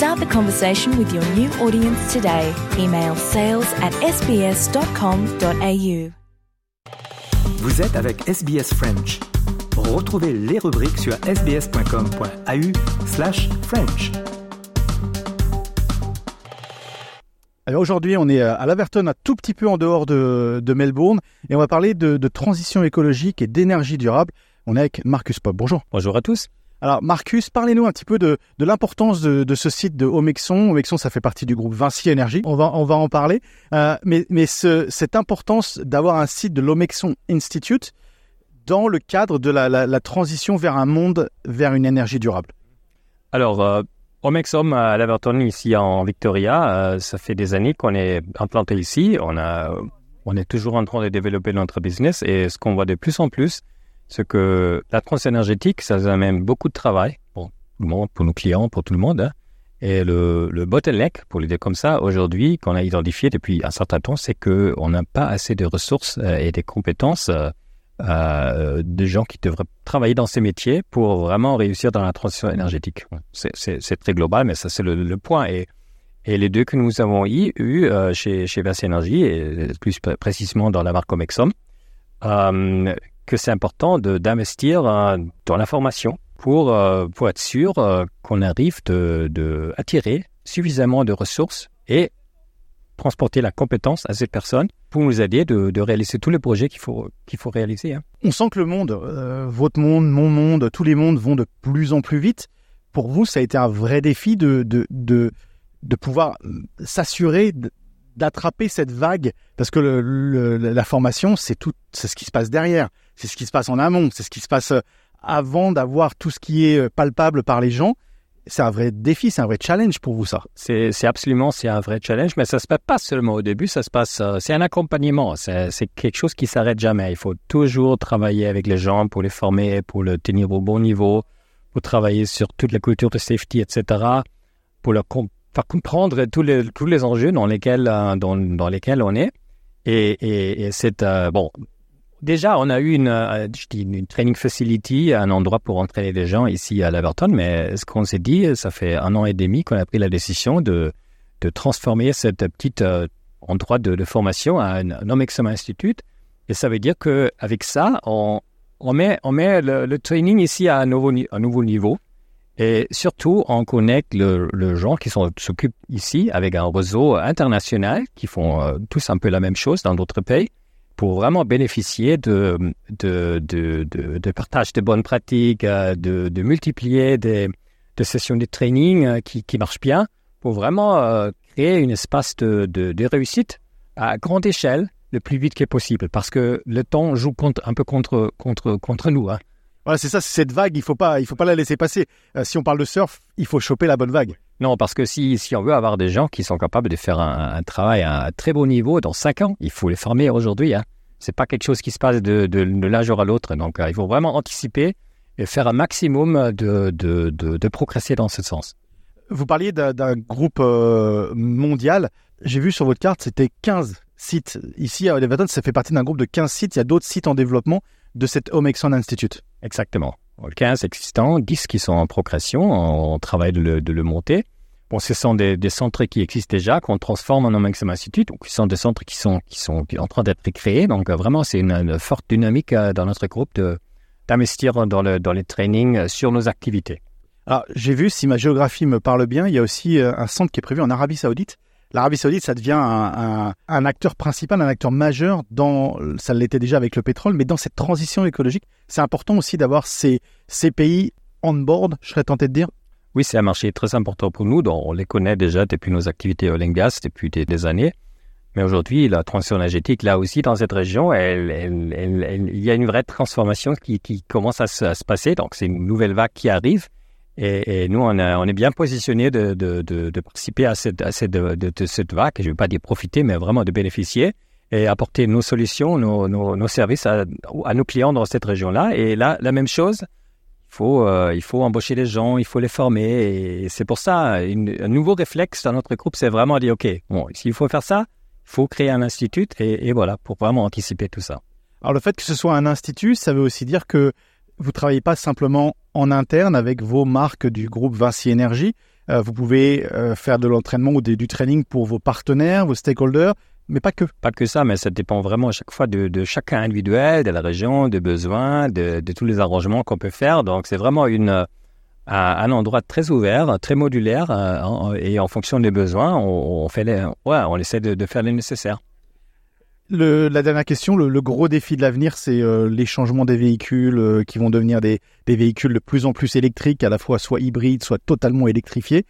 Start the conversation with your new audience today. Email sales at sbs.com.au. Vous êtes avec SBS French. Retrouvez les rubriques sur sbs.com.au slash French. Alors aujourd'hui, on est à Laverton, un tout petit peu en dehors de, de Melbourne, et on va parler de, de transition écologique et d'énergie durable. On est avec Marcus Pop. Bonjour. Bonjour à tous. Alors Marcus, parlez-nous un petit peu de, l'importance de, ce site de Omexon. Omexon, ça fait partie du groupe Vinci Énergie. On va, en parler. Euh, mais mais ce, cette importance d'avoir un site de l'Omexon Institute dans le cadre de la, transition vers un monde, vers une énergie durable. Alors, euh, à Laverton, ici en Victoria, euh, ça fait des années qu'on est implanté ici. On est toujours en train de développer notre business et ce qu'on voit de plus en plus, c'est que la transition énergétique, ça amène beaucoup de travail pour tout le monde, pour nos clients, pour tout le monde. Hein. Et le, le bottleneck, pour le dire comme ça, aujourd'hui, qu'on a identifié depuis un certain temps, c'est qu'on n'a pas assez de ressources euh, et des compétences euh, euh, de gens qui devraient travailler dans ces métiers pour vraiment réussir dans la transition énergétique. C'est très global, mais ça, c'est le, le, point. Et, et les deux que nous avons eu, euh, chez, chez Versi Energy, et plus précisément dans la marque Omexom, euh, que c'est important d'investir euh, dans la formation pour, euh, pour être sûr euh, qu'on arrive de, de attirer suffisamment de ressources et transporter la compétence à ces personnes pour nous aider de, de réaliser tous les projets qu'il faut, qu'il faut réaliser. Hein. On sent que le monde, euh, votre monde, mon monde, tous les mondes vont de plus en plus vite. Pour vous, ça a été un vrai défi de, de, de, de pouvoir s'assurer d'attraper cette vague parce que la formation, c'est tout, c'est ce qui se passe derrière, c'est ce qui se passe en amont, c'est ce qui se passe avant d'avoir tout ce qui est palpable par les gens c'est un vrai défi, c'est un vrai challenge pour vous, ça. C'est absolument, c'est un vrai challenge, mais ça se passe pas seulement au début, ça se passe, euh, c'est un accompagnement, c'est quelque chose qui s'arrête jamais. Il faut toujours travailler avec les gens pour les former, pour le tenir au bon niveau, pour travailler sur toute la culture de safety, etc., pour leur faire comprendre tous les, tous les enjeux dans lesquels, euh, dans, dans lesquels on est. Et, et, c'est, euh, bon, Déjà, on a eu une, euh, je dis une training facility, un endroit pour entraîner les gens ici à Laverton, mais ce qu'on s'est dit, ça fait un an et demi qu'on a pris la décision de, de transformer cette petite euh, endroit de, de, formation à un, un Omexum Institute. Et ça veut dire qu'avec ça, on, on met, on met le, le, training ici à un nouveau, un nouveau niveau. Et surtout, on connecte le, le gens qui s'occupent ici avec un réseau international qui font euh, tous un peu la même chose dans d'autres pays pour vraiment bénéficier de, de, de, de, partage de bonnes pratiques, de, de multiplier des, des sessions de training qui, qui marchent bien, pour vraiment euh, créer un espace de, de, réussite à grande échelle le plus vite que possible, parce que le temps joue contre, un peu contre, contre, contre nous. Hein. Voilà, c'est ça, cette vague, il faut pas, faut pas la laisser passer. Euh, si on parle de surf, il faut choper la bonne vague. Non, parce que si, si on veut avoir des gens qui sont capables de faire un, un travail à un très bon niveau dans cinq ans, il faut les former aujourd'hui. Hein. C'est pas quelque chose qui se passe de, de, de l'un jour à l'autre. Donc, euh, il faut vraiment anticiper et faire un maximum de, de, de, de progresser dans ce sens. Vous parliez d'un groupe euh, mondial. J'ai vu sur votre carte, c'était 15 sites. Ici, à Leverton, ça fait partie d'un groupe de 15 sites. Il y a d'autres sites en développement de cet Omexon Institute. Exactement. 15 existants, 10 qui sont en progression, on travaille de le, monter. Bon, ce sont des, centres qui existent déjà, qu'on transforme en Omexum Institute, donc ce sont des centres qui sont, qui sont en train d'être créés. Donc, euh, vraiment, c'est une, une, forte dynamique euh, dans notre groupe d'investir dans, le, dans les trainings sur nos activités. Alors, j'ai vu, si ma géographie me parle bien, il y a aussi euh, un centre qui est prévu en Arabie Saoudite. L'Arabie Saoudite, ça devient un, acteur principal, un acteur majeur dans, ça l'était déjà avec le pétrole, mais dans cette transition écologique, c'est important aussi d'avoir ces, pays on board, je serais tenté de dire. Oui, c'est un marché très important pour nous. Donc on les connaît déjà depuis nos activités oil and gas depuis des, années. Mais aujourd'hui, la transition énergétique, là aussi, dans cette région, il y a une vraie transformation qui, commence à se passer. Donc, c'est une nouvelle vague qui arrive. Et, nous, on, est bien positionné de, participer à cette, à cette, vague. Je ne veux pas dire profiter, mais vraiment de bénéficier et apporter nos solutions, nos, services à, nos clients dans cette région-là. Et là, la même chose, il faut, euh, embaucher les gens, il faut les former. Et c'est pour ça, un nouveau réflexe dans notre groupe, c'est vraiment de dire, OK, bon, s'il faut faire ça, il faut créer un institut et voilà, pour vraiment anticiper tout ça. Alors le fait que ce soit un institut, ça veut aussi dire que vous travaillez pas simplement en interne avec vos marques du groupe Vinci Énergie. Euh, vous pouvez euh, faire de l'entraînement ou du training pour vos partenaires, vos stakeholders, mais pas que. Pas que ça, mais ça dépend vraiment à chaque fois de, chacun individuel, de la région, des besoins, de, tous les arrangements qu'on peut faire. Donc c'est vraiment une un endroit très ouvert, très modulaire, euh, et en fonction des besoins, on, fait les, ouais, on essaie de faire les nécessaires. La dernière question, le, gros défi de l'avenir, c'est euh, les changements des véhicules euh, qui vont devenir des, véhicules de plus en plus électriques, à la fois soit hybrides, soit totalement électrifiés.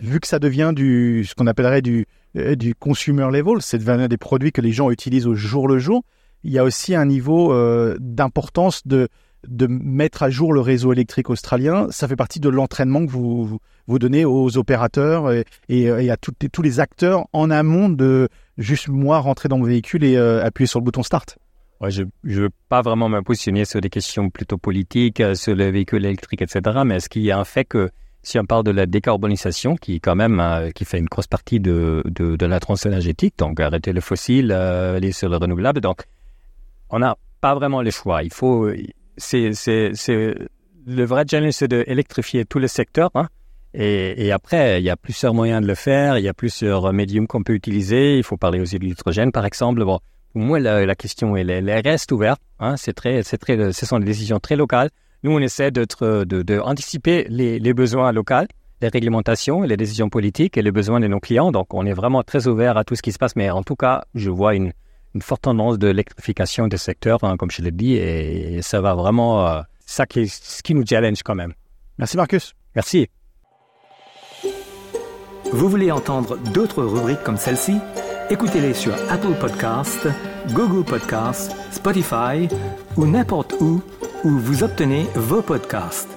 Vu que ça devient du ce qu'on appellerait du, euh, du consumer level, c'est devenu des produits que les gens utilisent au jour le jour, il y a aussi un niveau d'importance de de mettre à jour le réseau électrique australien. Ça fait partie de l'entraînement que vous, vous, donnez aux opérateurs et, à tous les acteurs en amont de juste moi rentrer dans mon véhicule et euh, appuyer sur le bouton start. Ouais, je ne veux pas vraiment me positionner sur des questions plutôt politiques, euh, sur les véhicules électriques, etc. Mais est-ce qu'il y a un fait que si on parle de la décarbonisation, qui quand même euh, qui fait une grosse partie de, de, la transition énergétique, donc arrêter le fossile, aller sur le renouvelable, donc on n'a pas vraiment le choix. Il faut, c'est, c'est, c'est le vrai challenge, c'est d'électrifier tous les secteurs. Hein, et, après, il y a plusieurs moyens de le faire, il y a plusieurs médiums qu'on peut utiliser. Il faut parler aussi de l'hydrogène, par exemple. Bon, pour moi, la, question, elle, elle, reste ouverte. Hein. C'est très, c'est très, ce sont des décisions très locales. Nous, on essaie d'être, de anticiper les, les, besoins locaux, les réglementations, les décisions politiques et les besoins de nos clients. Donc, on est vraiment très ouvert à tout ce qui se passe. Mais en tout cas, je vois une, une forte tendance de l'électrification des secteurs, hein, comme je l'ai dit, et, ça va vraiment, euh, ça qui, ce qui nous challenge quand même. Merci Marcus. Merci. Vous voulez entendre d'autres rubriques comme celle-ci? Écoutez-les sur Apple Podcasts, Google Podcasts, Spotify ou n'importe où où vous obtenez vos podcasts.